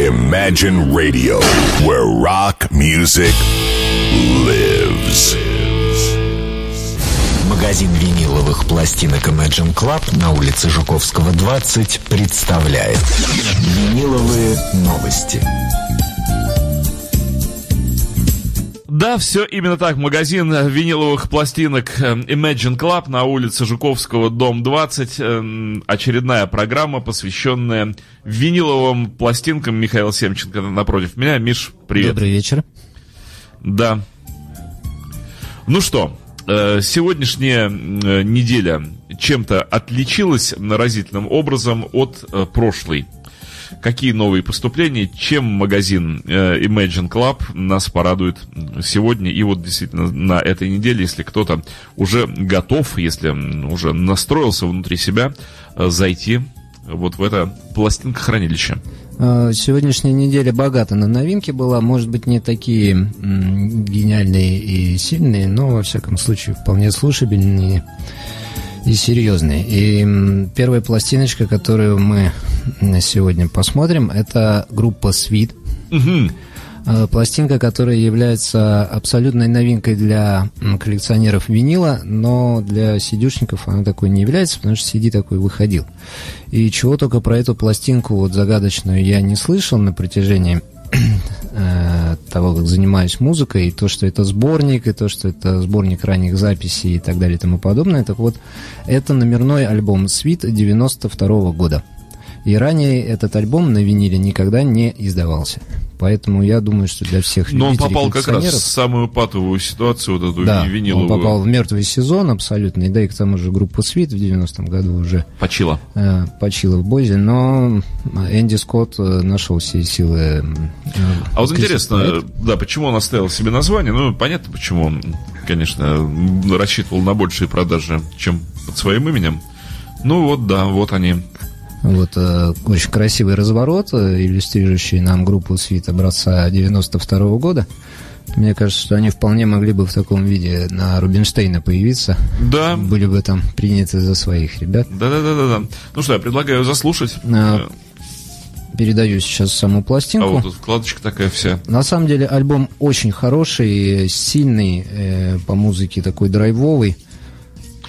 Imagine Radio, where rock music lives. Магазин виниловых пластинок Imagine Club на улице Жуковского, 20 представляет Виниловые новости. Да, все именно так. Магазин виниловых пластинок э, Imagine Club на улице Жуковского, дом 20. Э, очередная программа, посвященная виниловым пластинкам. Михаил Семченко напротив меня. Миш, привет. Добрый вечер. Да. Ну что, э, сегодняшняя неделя чем-то отличилась разительным образом от прошлой какие новые поступления, чем магазин э, Imagine Club нас порадует сегодня и вот действительно на этой неделе, если кто-то уже готов, если уже настроился внутри себя, э, зайти вот в это пластинкохранилище. Э, сегодняшняя неделя богата на новинки была, может быть, не такие гениальные и сильные, но, во всяком случае, вполне слушабельные и серьезный. И первая пластиночка, которую мы сегодня посмотрим, это группа Sweet. Угу. Пластинка, которая является абсолютной новинкой для коллекционеров винила, но для сидюшников она такой не является, потому что CD такой выходил. И чего только про эту пластинку вот загадочную я не слышал на протяжении того, как занимаюсь музыкой, и то, что это сборник, и то, что это сборник ранних записей и так далее и тому подобное. Так вот, это номерной альбом «Свит» 92 -го года. И ранее этот альбом на виниле никогда не издавался. Поэтому я думаю, что для всех Но он попал как раз в самую патовую ситуацию, вот эту да, виниловую. он попал в мертвый сезон абсолютно, и да и к тому же группа Свит в 90-м году уже... Почила. Э, почила в Бозе, но Энди Скотт э, нашел все силы... Э, а вот интересно, проект. да, почему он оставил себе название? Ну, понятно, почему он, конечно, рассчитывал на большие продажи, чем под своим именем. Ну вот, да, вот они вот э, очень красивый разворот, э, иллюстрирующий нам группу свит образца 92 -го года. Мне кажется, что они вполне могли бы в таком виде на Рубинштейна появиться. Да. Были бы там приняты за своих ребят. Да-да-да-да. Ну что, я предлагаю заслушать. А, передаю сейчас саму пластинку. А вот тут вкладочка такая вся. На самом деле альбом очень хороший, сильный, э, по музыке такой драйвовый.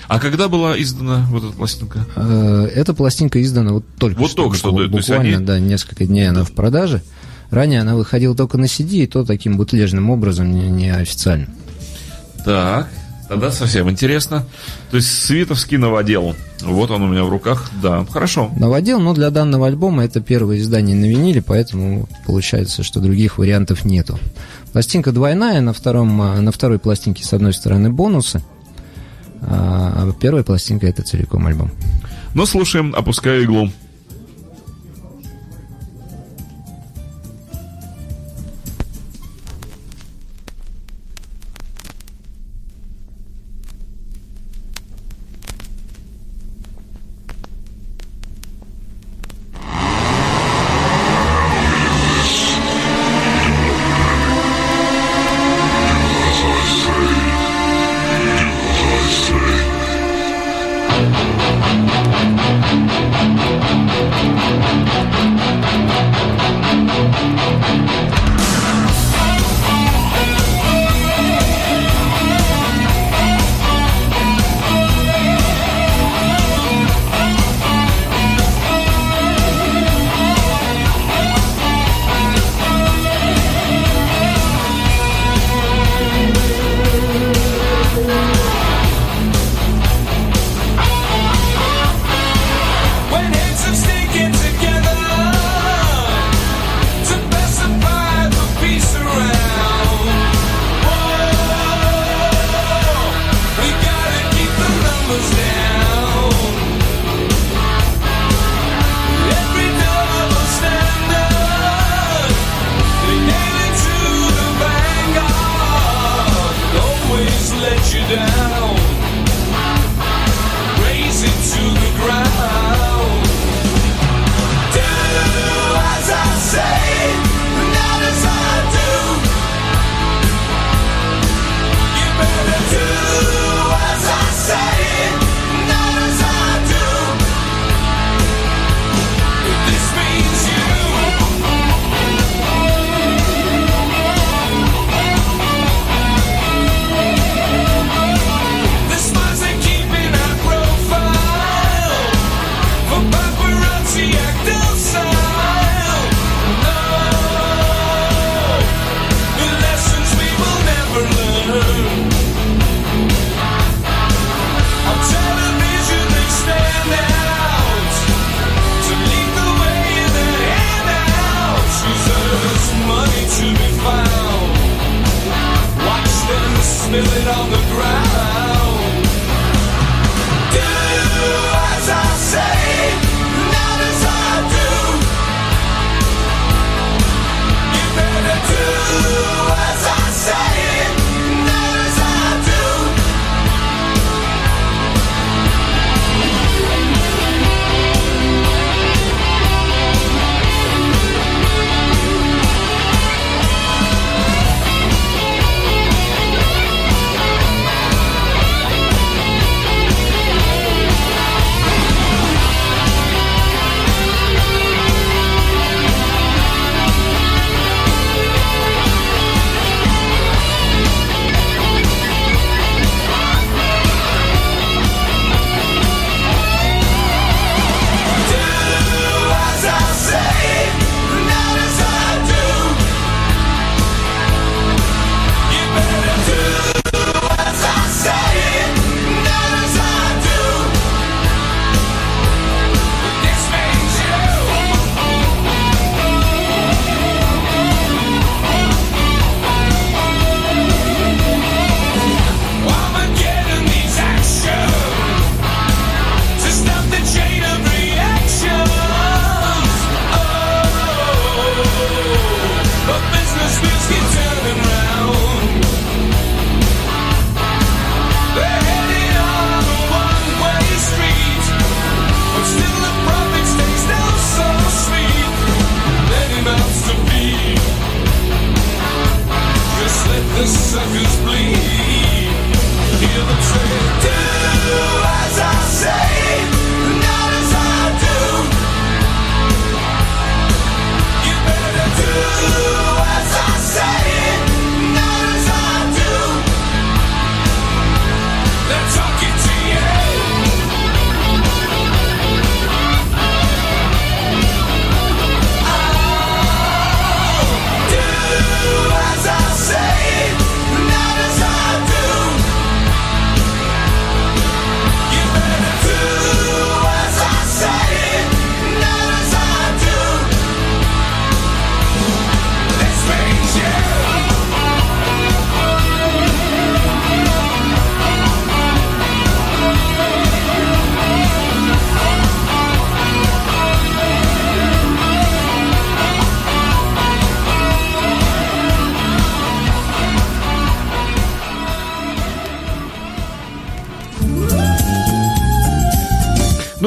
А когда была издана вот эта пластинка? Э, эта пластинка издана вот только вот что. только что, буквально, да, они... да, несколько дней она в продаже. Ранее она выходила только на CD, и то таким бутлежным образом, не, не официально. Так, тогда совсем интересно. То есть Световский новодел. Вот он у меня в руках. Да, хорошо. Новодел, но для данного альбома это первое издание на виниле, поэтому получается, что других вариантов нету. Пластинка двойная, на, втором, на второй пластинке с одной стороны бонусы, а первая пластинка это целиком альбом. Ну, слушаем, опускаю иглу.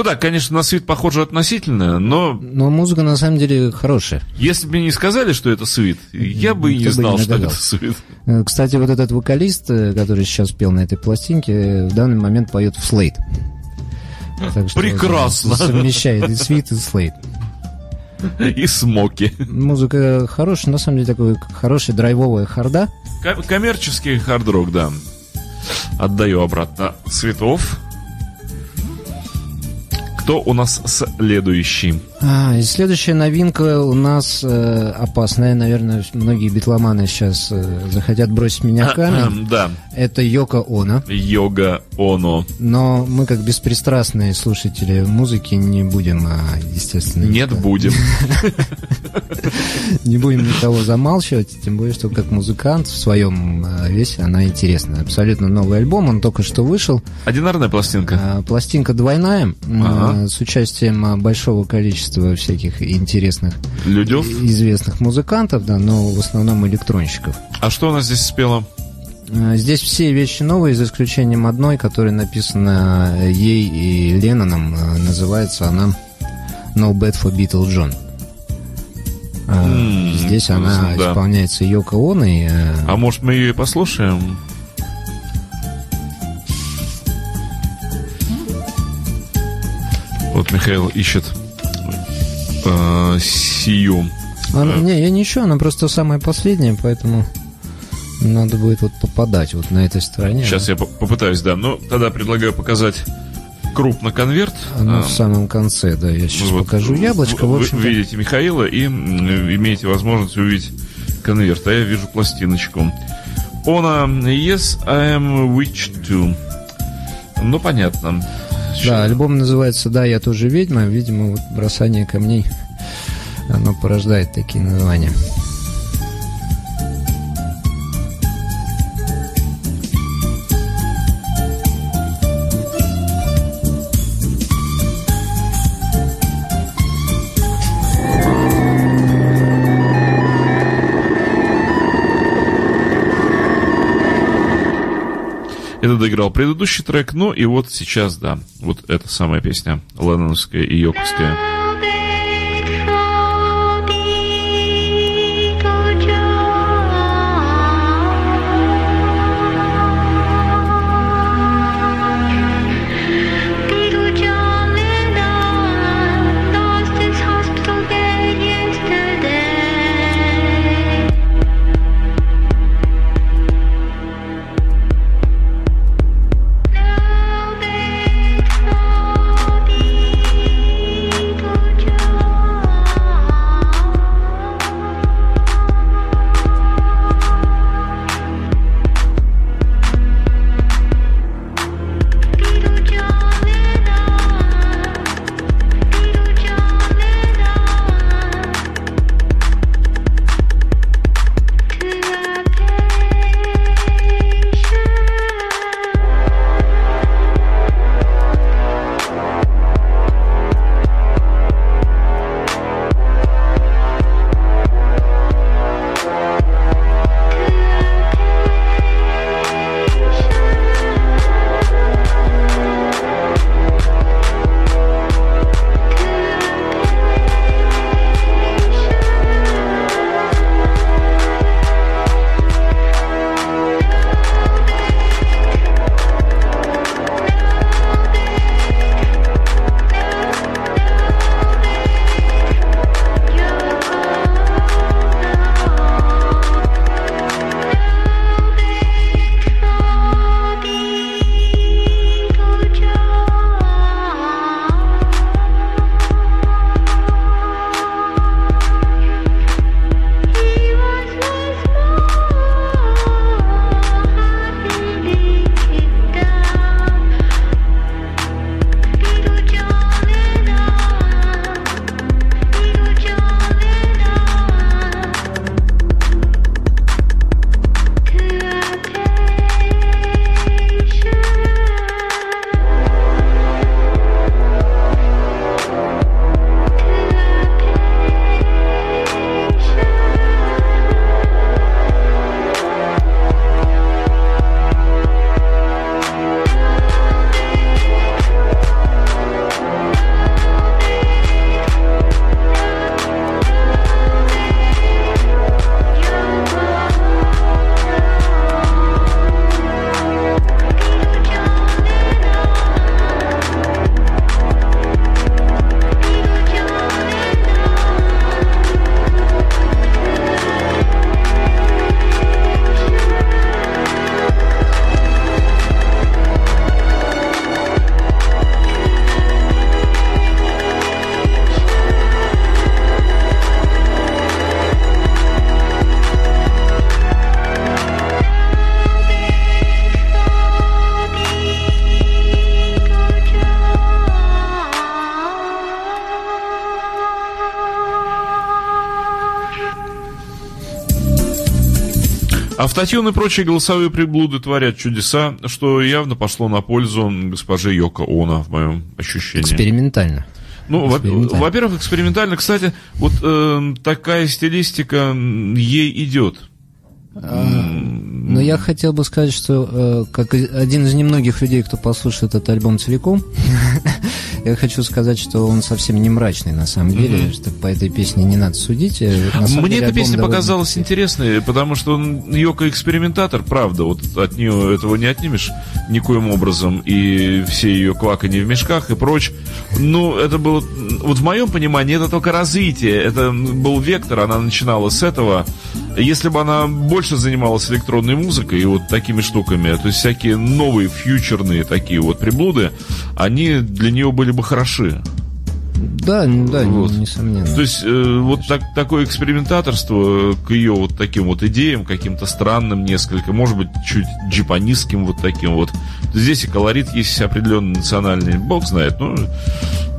Да, конечно, на свит похоже относительно, но Но музыка на самом деле хорошая. если бы мне не сказали, что это свит, я бы и не знал, не что это свит. Э, Кстати, вот этот вокалист, э, который сейчас пел на этой пластинке, э, в данный момент поет в Слейд. Так что Прекрасно. Совмещает и свит, и слейд. И смоки. Музыка хорошая, на самом деле такой хорошая драйвовая харда. Ко- Коммерческий хард-рок, да. Отдаю обратно цветов. Кто у нас следующий? А, и следующая новинка у нас э, опасная, наверное, многие битломаны сейчас э, захотят бросить меня камень. Да, Это Йоко Оно. Йога Оно. Но мы, как беспристрастные слушатели музыки, не будем, а, естественно... Нет, никого- будем. Не будем никого замалчивать, тем более, что как музыкант в своем а, весе она интересна. Абсолютно новый альбом, он только что вышел. Одинарная пластинка. А, Пластинка двойная, Ага. с участием а, большого количества всяких интересных, Людев. известных музыкантов, да, но в основном электронщиков. А что у нас здесь спела? А, Здесь все вещи новые, за исключением одной, которая написана э, ей и Ленноном. А, Называется она No Bad for Beatle John. А, Здесь она да. исполняется Йоко Оно, и, э, А может мы ее и послушаем? Вот Михаил ищет э, сию. Она- не, я ищу, она просто самая последняя, поэтому надо будет вот попадать вот на этой стороне. Сейчас я по- попытаюсь, да. Ну, тогда предлагаю показать крупно конверт. Оно А, в самом конце, да, я сейчас вот покажу яблочко. Вы, В вы общем видите Михаила и имеете возможность увидеть конверт, а я вижу пластиночку. Она Yes, I am witch too. Ну, понятно. да, альбом называется «Да, я тоже ведьма». Видимо, вот бросание камней, оно порождает такие названия. Это доиграл предыдущий трек, ну и вот сейчас, да, вот эта самая песня, Ленноновская и Йоковская. Автотюн и прочие голосовые приблуды творят чудеса, что явно пошло на пользу госпоже Йоко Оно, в моем ощущении. Экспериментально. Ну, Экспериментально. во-первых, экспериментально. Кстати, вот э, такая стилистика ей идет. Но я хотел бы сказать, что э, как один из немногих людей, кто послушает этот альбом целиком, я хочу сказать, что он совсем не мрачный на самом деле, что по этой песне не надо судить. э, Мне деле эта песня показалась интересной, потому что он Йоко экспериментатор, правда, вот от нее этого не отнимешь никоим образом, и все ее кваканье в мешках и прочь. Ну, это было, вот в моем понимании, это только развитие, это был вектор, она начинала с этого. Если бы она больше занималась электронной музыкой и вот такими штуками, то есть всякие новые фьючерные такие вот приблуды, они для нее были бы хороши. Да, да, Вот. несомненно. То есть э, вот так, такое экспериментаторство к ее вот таким вот идеям, каким-то странным несколько, может быть, чуть джипанистским вот таким вот. Здесь и колорит есть определенный национальный, бог знает. Ну,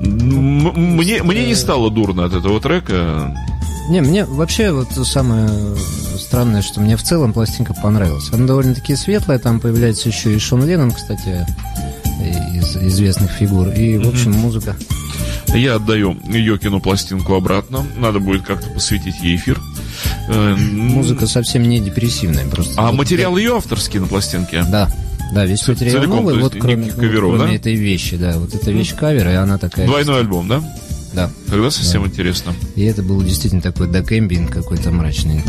мне, мне не стало дурно от этого трека. Не, мне вообще вот самое странное, что мне в целом пластинка понравилась. Она довольно-таки светлая, там появляется еще и Шон Леннон, кстати, из известных фигур. И, в общем, музыка. Я отдаю Йокину пластинку обратно. Надо будет как-то посвятить ей эфир. Э, Музыка совсем не депрессивная, просто. А вот материал ее авторский на пластинке? Да, да, весь материал целиком, новый, вот кроме, никаких вот каверов, кроме да? этой вещи, да, вот эта вещь кавер, и она такая... Двойной альбом, да? Да, Тогда совсем интересно. и это был действительно такой докэмбинг какой-то мрачный.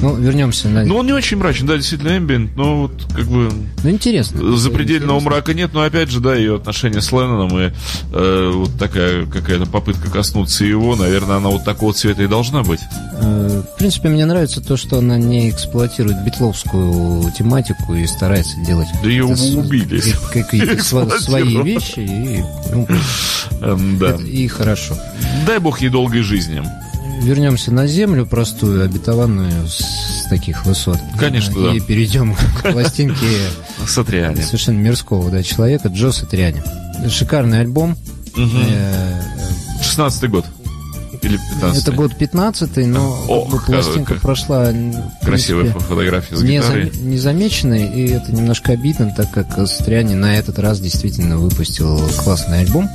Ну, вернемся на... Ну, он не очень мрачный, да, действительно эмбиент, но вот как бы Ну, интересно. запредельного Интересно. мрака нет, но опять же, да, ее отношения с Ленноном и э, вот такая какая-то попытка коснуться его, наверное, она вот такого цвета и должна быть. Э, В принципе, мне нравится то, что она не эксплуатирует битловскую тематику и старается делать Да ее убили. как- какие-то свои вещи, и, ну, Эм, да. это и хорошо. Дай бог ей долгой жизни. Вернемся на землю простую, обетованную с таких высот. Конечно, И да. перейдем к пластинке Сатриани. совершенно мирского да, человека Джо Сатриани. Шикарный альбом. Э, 16 год. Или 15 Это год 15 но Ох, как бы пластинка как прошла Красивая принципе, фотография с не гитарой. зам- незамеченной, и это немножко обидно, так как Сатриани на этот раз действительно выпустил классный альбом.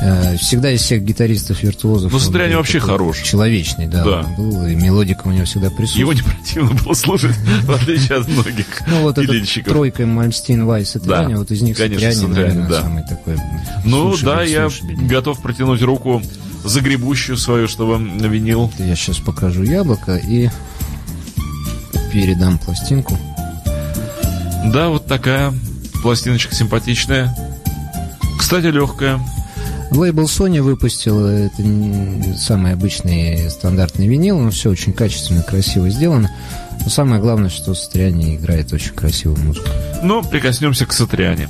Э, Всегда из всех гитаристов-виртуозов... Ну, был вообще хорош. Человечный, да, Да. был, и мелодика у него всегда присутствует. Его не противно было слушать, в отличие от многих Ну, вот эта тройка Мальстин, Вайс и Да, вот из них Сатриани, наверное, самый такой... Ну да, я готов протянуть руку загребущую свою, чтобы на винил. Я сейчас покажу яблоко и передам пластинку. Да, вот такая пластиночка симпатичная. Кстати, легкая. Лейбл Sony выпустил, это не самый обычный стандартный винил, но все очень качественно, красиво сделано. Но самое главное, что Сатриани играет очень красивую музыку. Но прикоснемся к Сатриане.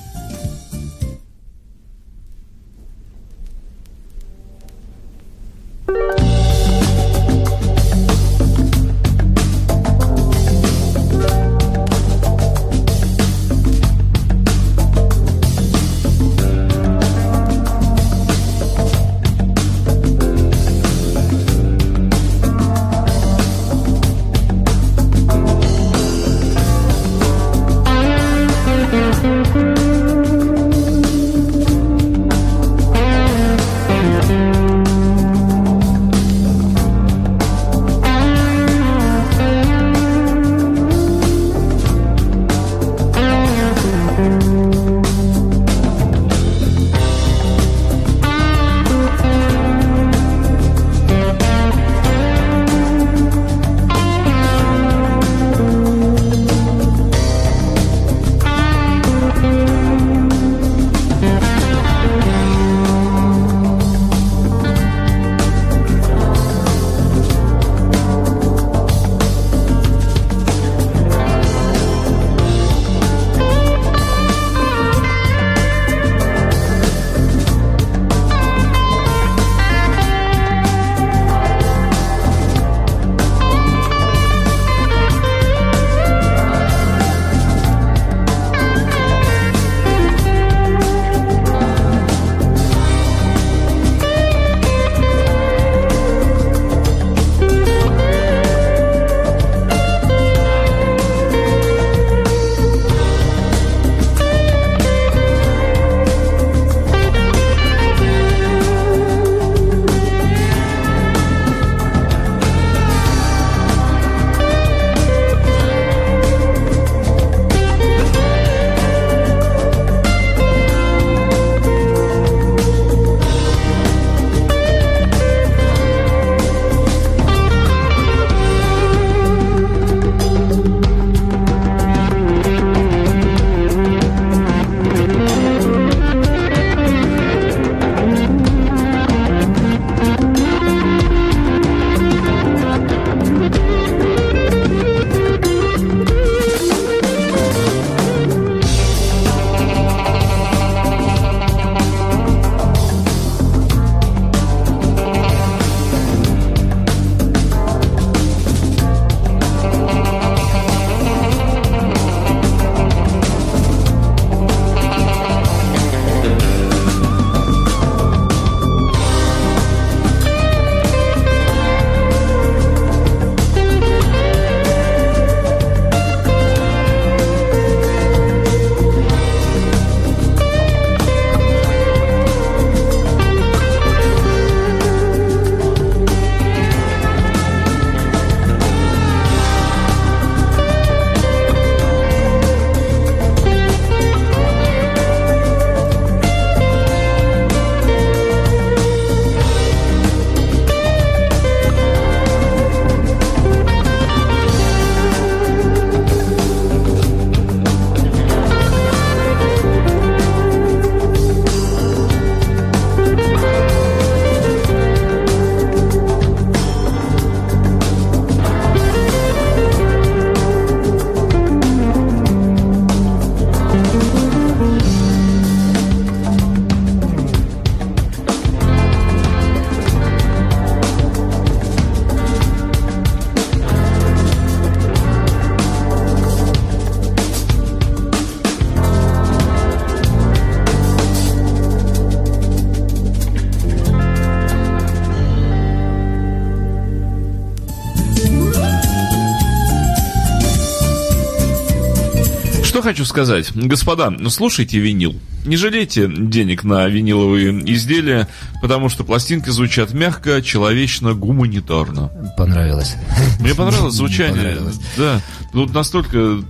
Сказать. Господа, слушайте винил. Не жалейте денег на виниловые изделия, потому что пластинки звучат мягко, человечно, гуманитарно. Понравилось. Мне понравилось звучание. Понравилось. Да. Ну, настолько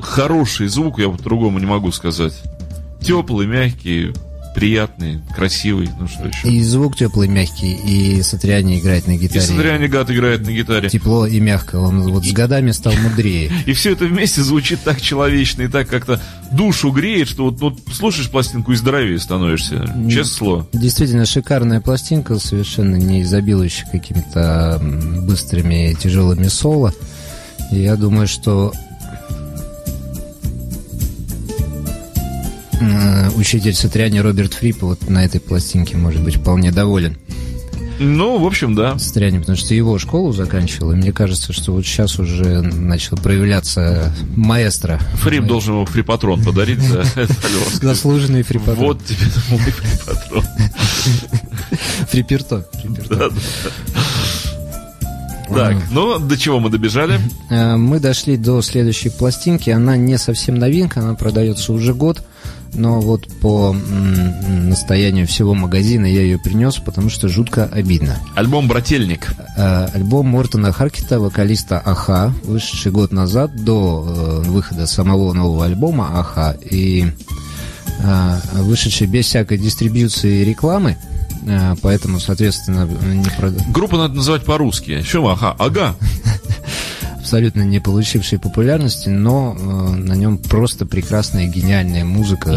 хороший звук, я по-другому не могу сказать. Теплый, мягкий, приятный, красивый. Ну что еще? И звук теплый, мягкий, и Сатриани играет на И гитаре. Сандриани Гат играет на гитаре. Тепло и мягко. Он вот с годами стал мудрее. И все это вместе звучит так человечно и так как-то душу греет, что вот, вот слушаешь пластинку и здоровее становишься. Честное слово. Действительно шикарная пластинка, совершенно не изобилующая какими-то быстрыми тяжелыми соло. И я думаю, что э, учитель Сатриани Роберт Фрип вот на этой пластинке может быть вполне доволен Ну, в общем, да. Сатриани, потому что его школу заканчивал, и мне кажется, что вот сейчас уже начал проявляться маэстро. Фрип должен ему фрипатрон подарить за. Заслуженный фрипатрон. Вот тебе мой фрипатрон. Фриперто. фриперто. Так, ну, до чего мы добежали? Э, Мы дошли до следующей пластинки. Она не совсем новинка, она продается уже год. Но вот по настоянию всего магазина я ее принес, потому что жутко обидно. Альбом «Брательник». Э, Альбом Мортона Харкета, вокалиста Аха, вышедший год назад до э, выхода самого нового альбома Аха и э, вышедший без всякой дистрибьюции и рекламы, поэтому, соответственно, не прода- Группу надо называть по-русски. Что, ага, ага. абсолютно не получивший популярности, но э, на нем просто прекрасная, гениальная музыка.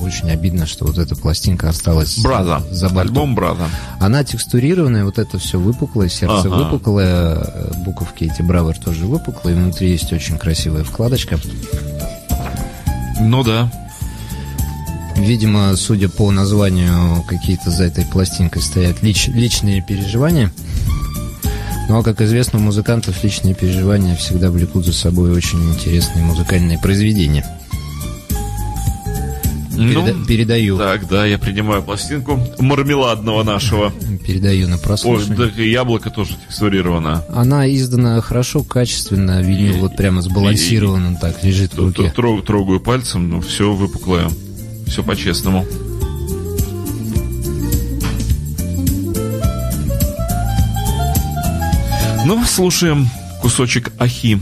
Очень обидно, что вот эта пластинка осталась Браза. за бортом. Альбом Браза. Она текстурированная, вот это все выпуклое, сердце Ага. выпуклое, э, буковки эти Бравер тоже выпуклые, внутри есть очень красивая вкладочка. Ну да. Видимо, судя по названию, какие-то за этой пластинкой стоят лич- личные переживания. Ну а как известно, у музыкантов личные переживания всегда влекут за собой очень интересные музыкальные произведения. Переда- Ну, передаю, так, да, я принимаю пластинку мармеладного нашего. передаю на Ой, прослушивание. да, и яблоко тоже текстурировано. Она издана хорошо, качественно, винил вот прямо сбалансирован, он так лежит в руке. трог- трогаю пальцем, ну, все выпуклое. Все по-честному. Ну, слушаем кусочек ахи.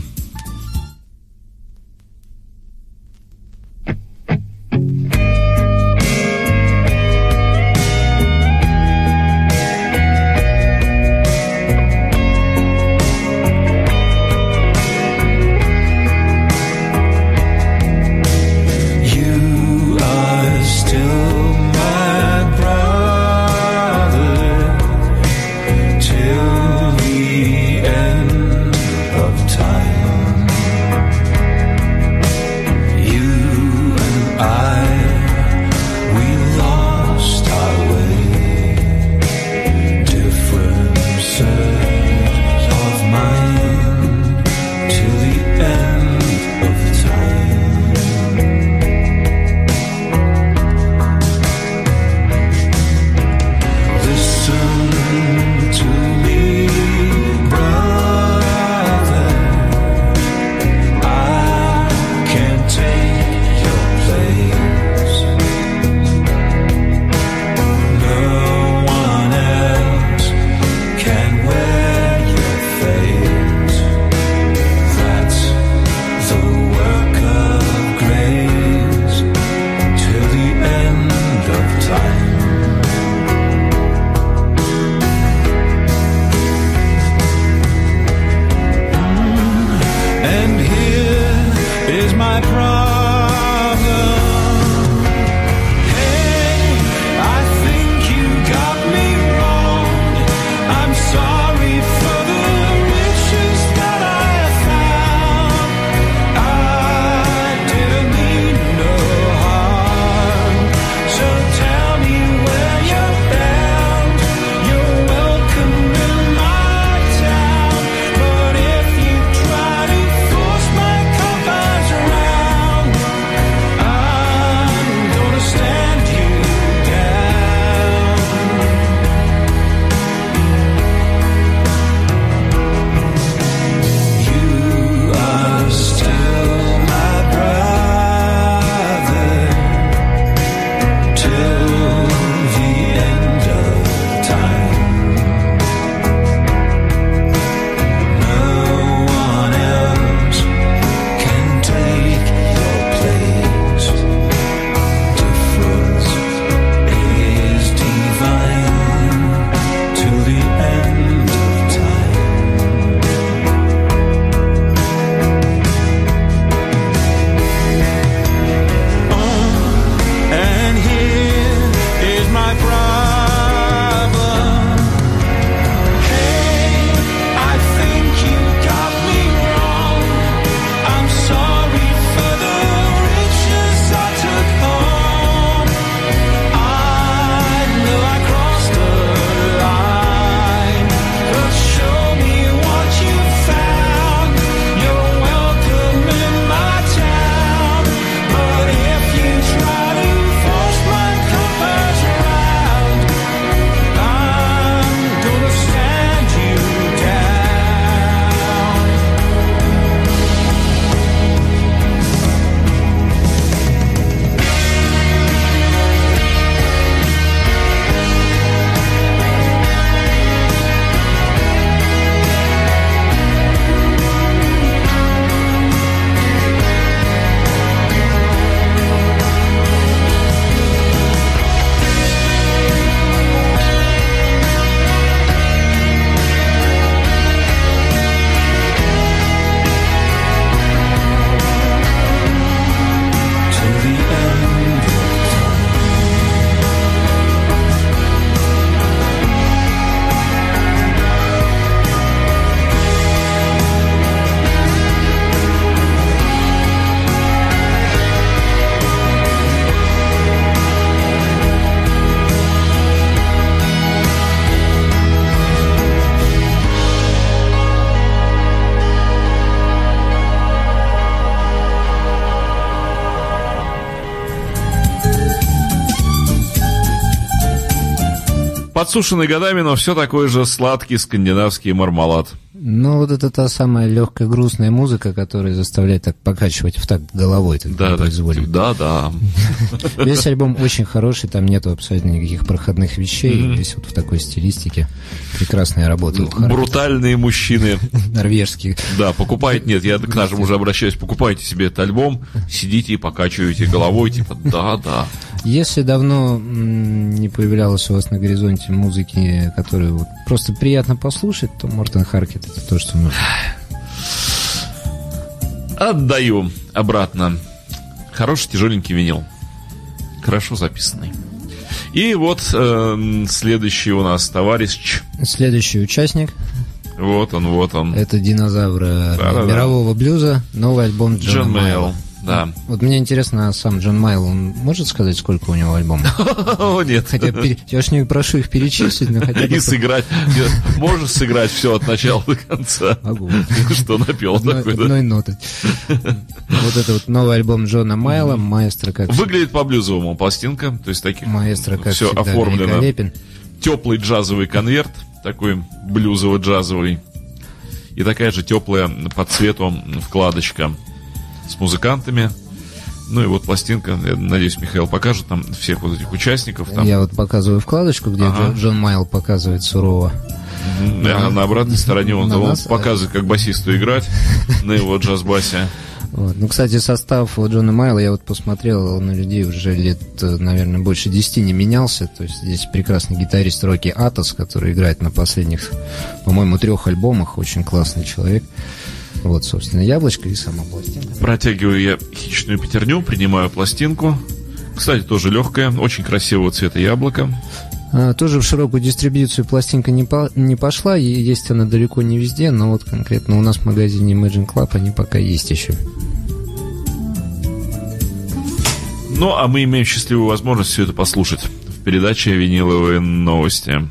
Подсушенный годами, но все такой же сладкий скандинавский мармалад. Ну, вот это та самая легкая грустная музыка, которая заставляет так покачивать в такт головой. Так Да, непроизвольно. да, да. Весь альбом очень хороший, там нету абсолютно никаких проходных вещей. Весь вот в такой стилистике. Прекрасная работа. у Харви. Брутальные мужчины. Норвежский. Да, покупайте, нет, я к нашим уже обращаюсь, покупайте себе этот альбом, сидите и покачиваете головой, типа, да, да. Если давно не появлялось у вас на горизонте музыки, которую вот просто приятно послушать, то Мортен Харкет это то, что нужно. Отдаю обратно. Хороший тяжеленький винил. Хорошо записанный. И вот эм, следующий у нас товарищ. Следующий участник Вот он, вот он. это динозавр э, Да-да-да. мирового блюза, новый альбом Джона Джон Майла. Мейл. Да. Вот мне интересно, а сам Джон Майл, он может сказать, сколько у него альбомов? О, нет. Хотя я ж не прошу их перечислить, но хотя бы И сыграть. Можешь сыграть все от начала до конца. могу. Что напел такой, да? одной нотой. Вот это вот новый альбом Джона Майла, маэстро как Выглядит по-блюзовому пластинка, то есть таких маэстро как все оформлено. Теплый джазовый конверт, такой блюзово-джазовый. И такая же теплая по цвету вкладочка с музыкантами. Ну и вот пластинка, я надеюсь, Михаил покажет там всех вот этих участников. Там, Я вот показываю вкладочку, где Ага. Джо- Джон Майл показывает сурово. М, а на обратной стороне он, На он нас, показывает, как басисту играть на его джаз-басе. Вот. Ну, кстати, состав Джона Майла, я вот посмотрел на людей уже лет, э, наверное, больше 10 не менялся. То есть здесь прекрасный гитарист Рокки Атос, который играет на последних, по-моему, трех альбомах. Очень классный человек. Вот, собственно, яблочко и сама пластинка. Протягиваю я хищную пятерню, принимаю пластинку. Кстати, тоже легкая, очень красивого цвета яблоко. А, тоже в широкую дистрибьюцию пластинка не, по- не пошла, и есть она далеко не везде, но вот конкретно у нас в магазине Imagine Club они пока есть еще. Ну, а мы имеем счастливую возможность все это послушать в передаче «Виниловые новости».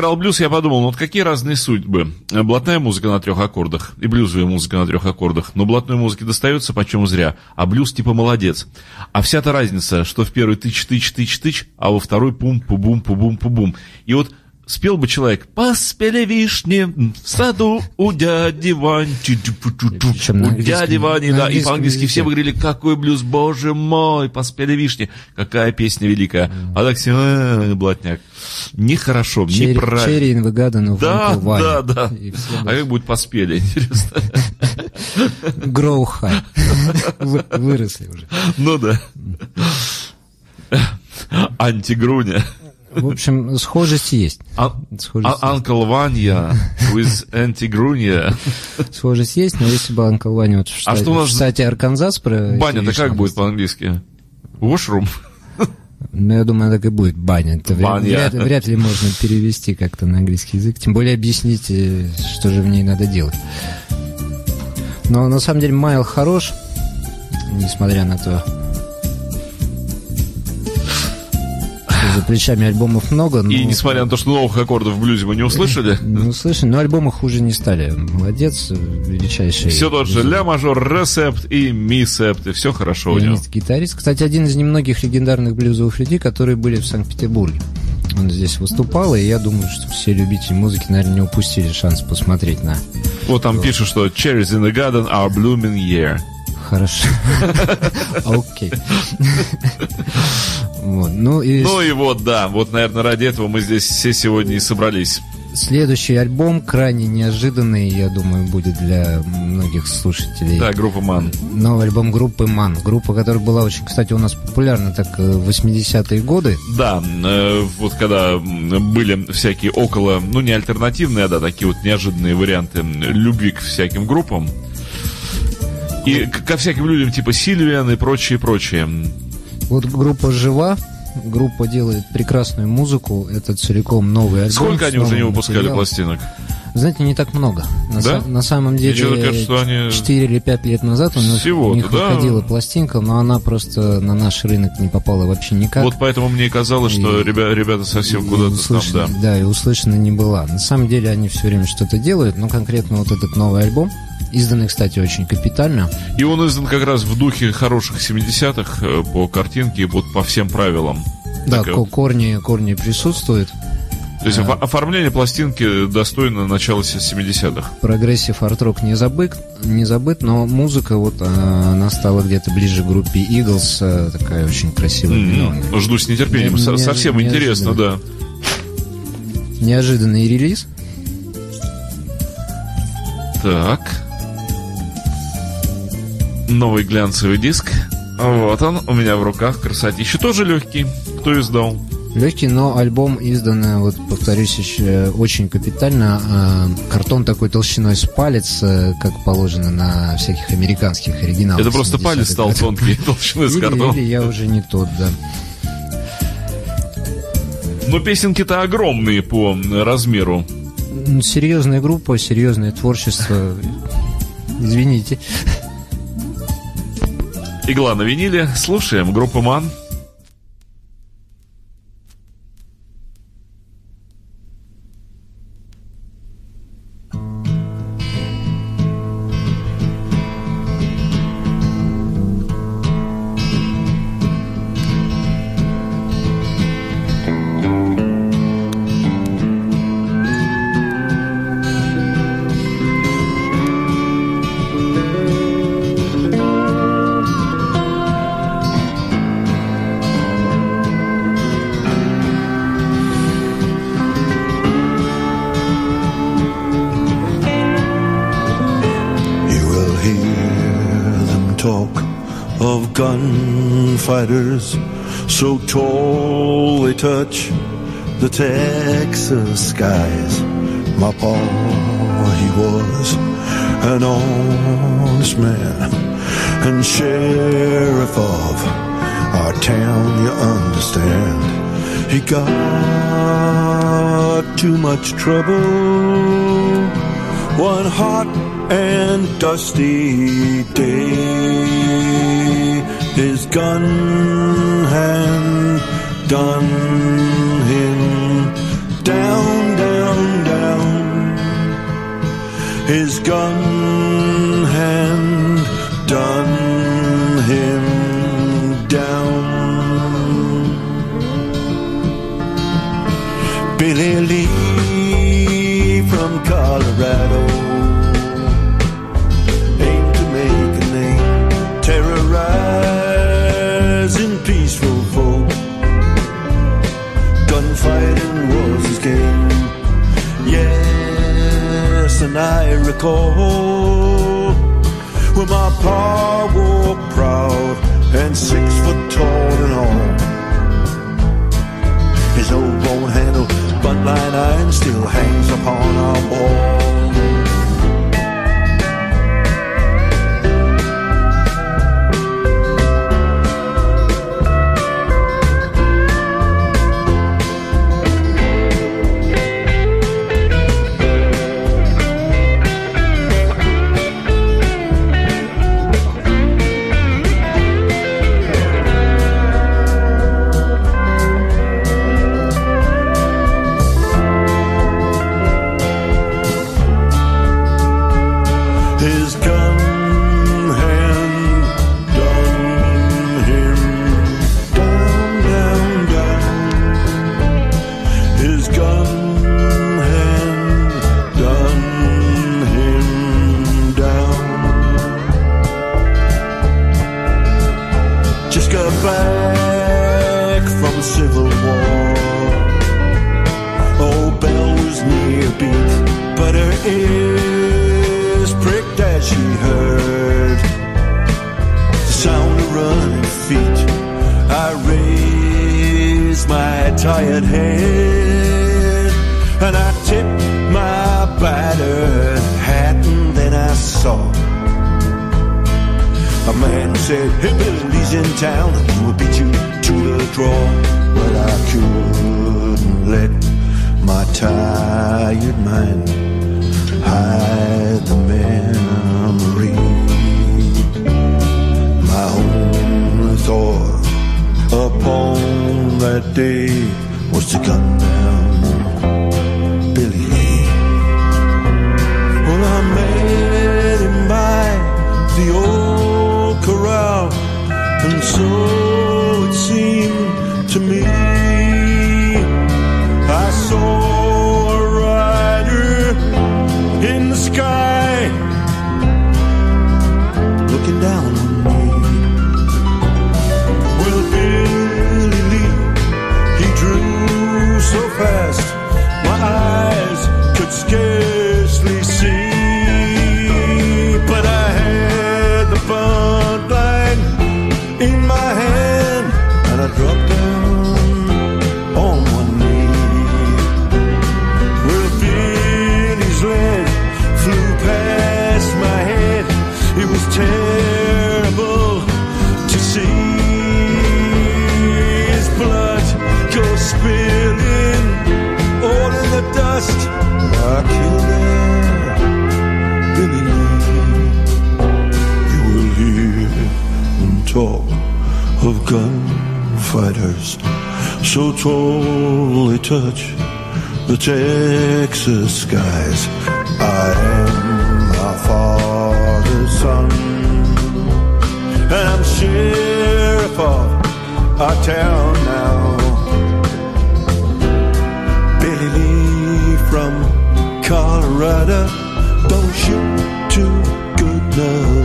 Пока играл блюз, я подумал, ну вот какие разные судьбы. Блатная музыка на трех аккордах и блюзовая музыка на трех аккордах. Но блатной музыке достается почем зря, а блюз типа молодец. А вся-то разница, что в первый тыч-тыч-тыч-тыч, а во второй пум-пу-бум-пу-бум-пу-бум. И вот спел бы человек «Поспели вишни в саду у дяди Ванчи». Причем на У дяди Вани, да. И по-английски все бы говорили «Какой блюз, боже мой, поспели вишни». Какая песня великая. А так все «Э, блатняк. Нехорошо, неправильно. Черри of Да, да, да. А как будет поспели, интересно? Grow high. Вы- Выросли уже. Ну да. Антигруня. В общем, схожесть есть. А- Схожесть, а- Uncle Vanya with есть. схожесть есть, но если бы Анкл Ваня вот в А штате, что у нас в штате Арканзас про... Баня-то эти как будет по-английски? Washroom? Ну, я думаю, так и будет баня. Это вряд, Баня. вряд- вряд ли можно перевести как-то на английский язык. Тем более объяснить, э, что же в ней надо делать. Но на самом деле Майл хорош, несмотря на то, за плечами альбомов много. Но... И несмотря на то, что новых аккордов в блюзе мы не услышали, Ну, слышно, но альбомы хуже не стали. Молодец, величайший. все тот же ля мажор, ресепт и ми септ, и все хорошо у него. Гитарист. Кстати, один из немногих легендарных блюзовых людей, которые были в Санкт-Петербурге. Он здесь выступал, и я думаю, что все любители музыки, наверное, не упустили шанс посмотреть на Вот там пишут, что cherries in the garden are blooming year. хорошо. Окей. Вот. Ну и Ну и вот, да, вот, наверное, ради этого мы здесь все сегодня и собрались. следующий альбом крайне неожиданный, я думаю, будет для многих слушателей. Да, группа Ман. Новый альбом группы Ман. Группа, которая была очень, кстати, у нас популярна так э, в 80-е годы. Да, э, вот когда были всякие около, ну не альтернативные, а да, такие вот неожиданные варианты любви к всяким группам. И ко всяким людям типа Сильвиан и прочее, прочее. Вот группа жива, группа делает прекрасную музыку, это целиком новый альбом. Сколько они уже не выпускали материалом. пластинок? Знаете, не так много. На, Да? на самом деле, Мне кажется, что они- 4 или 5 лет назад у Всего-то, у них да. выходила пластинка, но она просто на наш рынок не попала вообще никак. Вот поэтому мне и казалось, что И- ребя- ребята совсем куда-то там, услышана- да. да, и услышана не была. На самом деле они все время что-то делают, но конкретно вот этот новый альбом, изданный, кстати, очень капитально, И он издан как раз в духе хороших 70-х э, по картинке, вот по всем правилам. да, ко- вот. корни, корни присутствуют. То есть офо- оформление пластинки достойно начала 70-х. Progressive арт-рок не забыт, не забыт, но музыка вот а, она стала где-то ближе к группе Eagles, а, такая очень красивая. М, Жду с нетерпением. Не- Совсем неожиданно. интересно, да. Неожиданный релиз. Так. Новый глянцевый диск. Вот он, у меня в руках, красотища. Тоже легкий. Кто издал? Легкий, но альбом издан, вот повторюсь, еще очень капитально. А, Картон такой толщиной с палец, э, как положено на всяких американских оригиналах. Это просто 70-х палец стал тонкий, толщиной с Или, картона. или я уже не тот, да. Но песенки-то огромные по размеру. Серьезная группа, серьезное творчество. Извините. Игла на виниле. Слушаем. Группа Ман. Gunfighters so tall they touch the Texas skies. My pa, he was an honest man and sheriff of our town, you understand. He got too much trouble one hot and dusty day his gun hand done him down, down, down. His gun hand done him down. Billy Lee Yes, and I recall when my pa walked proud and six foot tall and our town now. Billy Lee from Colorado, don't shoot too good no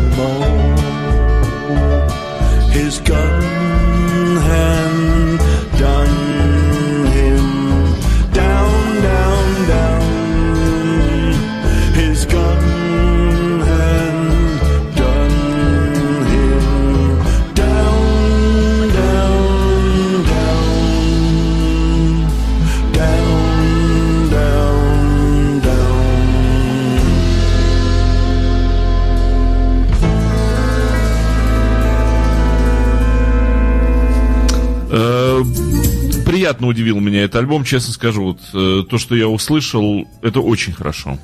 удивил меня этот альбом, честно скажу. Вот, э, то, что я услышал, это очень хорошо.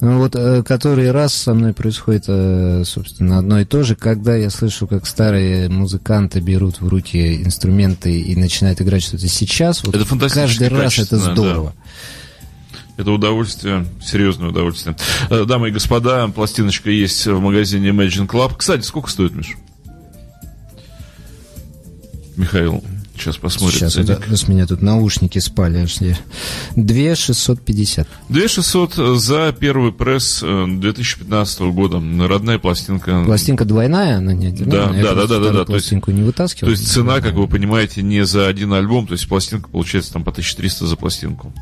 Ну вот э, который раз со мной происходит, э, собственно, одно и то же, когда я слышу, как старые музыканты берут в руки инструменты и начинают играть что-то сейчас, вот Это каждый раз это здорово. Это удовольствие, серьезное удовольствие. Дамы и господа, пластиночка есть в магазине Imagine Club. Кстати, сколько стоит, Миш? Михаил, сейчас посмотрим. Сейчас, ценник. это, с меня тут наушники спали. аж я- 2 650. 2600 за первый пресс э, 2015 года. Родная пластинка. Пластинка двойная, она не Да, одинарная. Я да, да, да, да, да, то есть- пластинку не вытаскивал. То есть цена, как вы понимаете, не за один альбом, то есть пластинка получается там по 1300 за пластинку.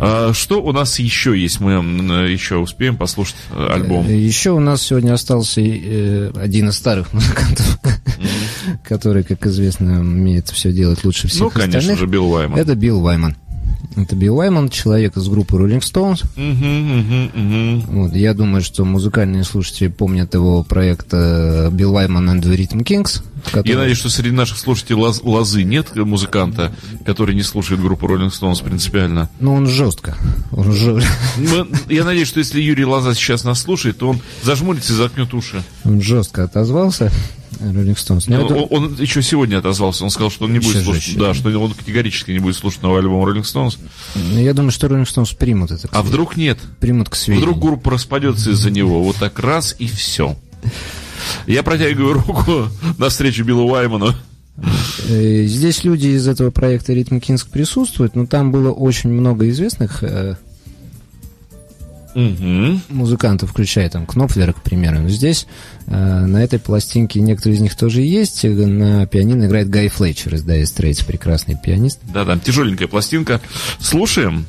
А что у нас еще есть? Мы еще успеем послушать э, альбом. Еще у нас сегодня остался э, один из старых музыкантов, который, как известно, умеет все делать лучше всех Ну, конечно остальных. же, Билл Вайман. Это Билл Вайман. Это Билл Вайман, человек из группы Rolling Stones. Вот, я думаю, что музыкальные слушатели помнят его проект э, Билл Вайман and the Rhythm Kings. Который- Я надеюсь, что среди наших слушателей лоз- лозы нет музыканта, который не слушает группу Rolling Stones принципиально. Ну, он жестко. Он жё- Мы- Я надеюсь, что если Юрий Лоза сейчас нас слушает, то он зажмурится и заткнет уши. он жестко отозвался. Rolling Stones. Но Он, это- он еще сегодня отозвался. Он сказал, что он не будет Еще слушать. жестче. Да, что он категорически не будет слушать новый альбом Rolling Stones. Я думаю, что Rolling Stones примут это. А вдруг нет? примут к сведению. Вдруг группа распадется из-за него. Вот так раз и все. Я протягиваю руку навстречу Биллу Уайману. Э, Здесь люди из этого проекта Ритм Кинск присутствуют, но там было очень много известных Мгм. музыкантов, включая там Кнопфлера, к примеру. Но здесь э, на этой пластинке некоторые из них тоже есть. На пианино играет Гай Флетчер из Dire Straits, прекрасный пианист. Да, там тяжеленькая пластинка. Слушаем.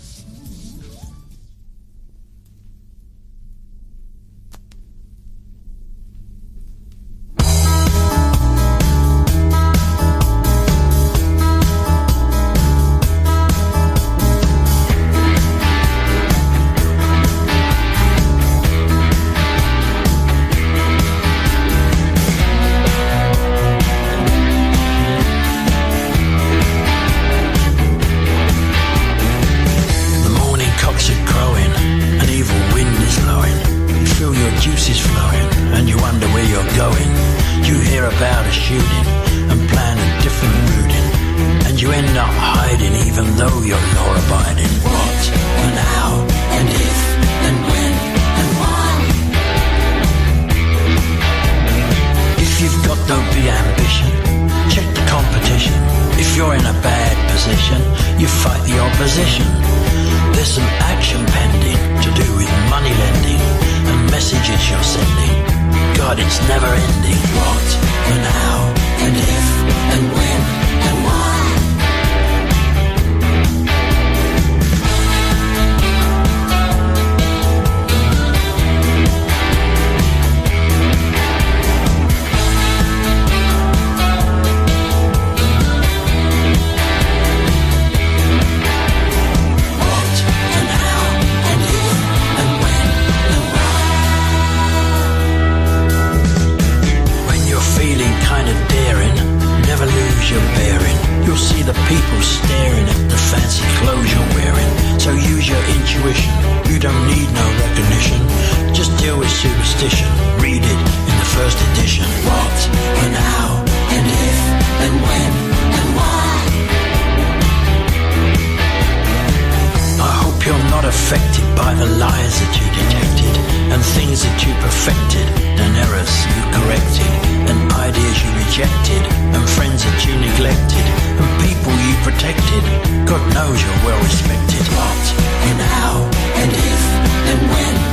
Affected by the lies that you detected and things that you perfected and errors you corrected and ideas you rejected and friends that you neglected and people you protected. God knows you're well respected. What and how and if and when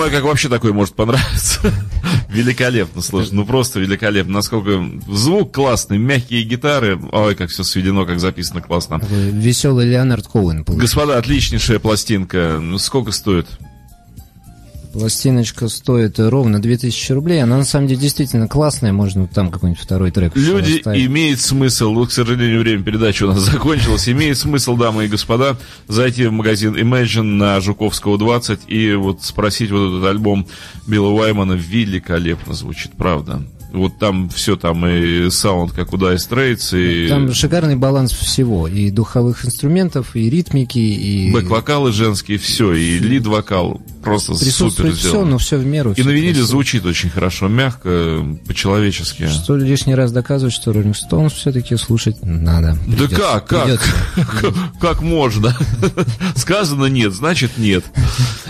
понимаю, как вообще такое может понравиться. Великолепно, слушай, ну просто великолепно. Насколько звук классный, мягкие гитары. Ой, как все сведено, как записано классно. Такой Веселый Леонард Коуэн. Господа, отличнейшая пластинка. Ну, сколько стоит? Пластиночка стоит ровно 2000 рублей. Она на самом деле действительно классная. Можно там какой-нибудь второй трек Люди, оставить. имеет смысл, вот, к сожалению, время передачи у нас закончилось, имеет смысл, дамы и господа, зайти в магазин Imagine на Жуковского 20 и вот спросить вот этот альбом Билла Уаймана великолепно звучит, правда. Вот там все, там и саунд, как у Dire Straits, и Там шикарный баланс всего. И духовых инструментов, и ритмики, и... бэк-вокалы женские, все, и лид-вокал. Просто супер все, но все в меру. И на виниле звучит очень хорошо, мягко, по-человечески. Что лишний раз доказывает, что Роллинг Стоунс все-таки слушать надо. Да Придется- как, как? придется. Как- можно? Сказано нет, значит нет.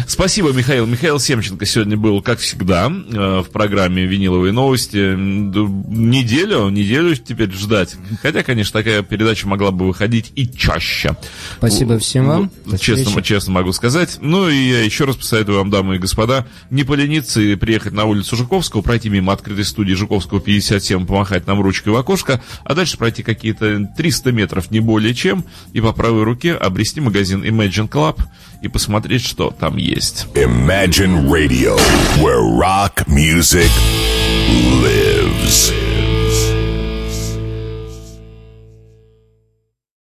Спасибо, Михаил. Михаил Семченко сегодня был, как всегда, э, в программе «Виниловые новости». Неделю, неделю теперь ждать. Хотя, конечно, такая передача могла бы выходить и чаще. Спасибо всем вам. Честно, честно могу сказать. Ну и я еще раз посоветую вам, дамы и господа, не полениться и приехать на улицу Жуковского, пройти мимо открытой студии Жуковского 57, помахать нам ручкой в окошко, а дальше пройти какие-то 300 метров, не более чем, и по правой руке обрести магазин Imagine Club и посмотреть, что там есть. Imagine Radio, where rock music lives.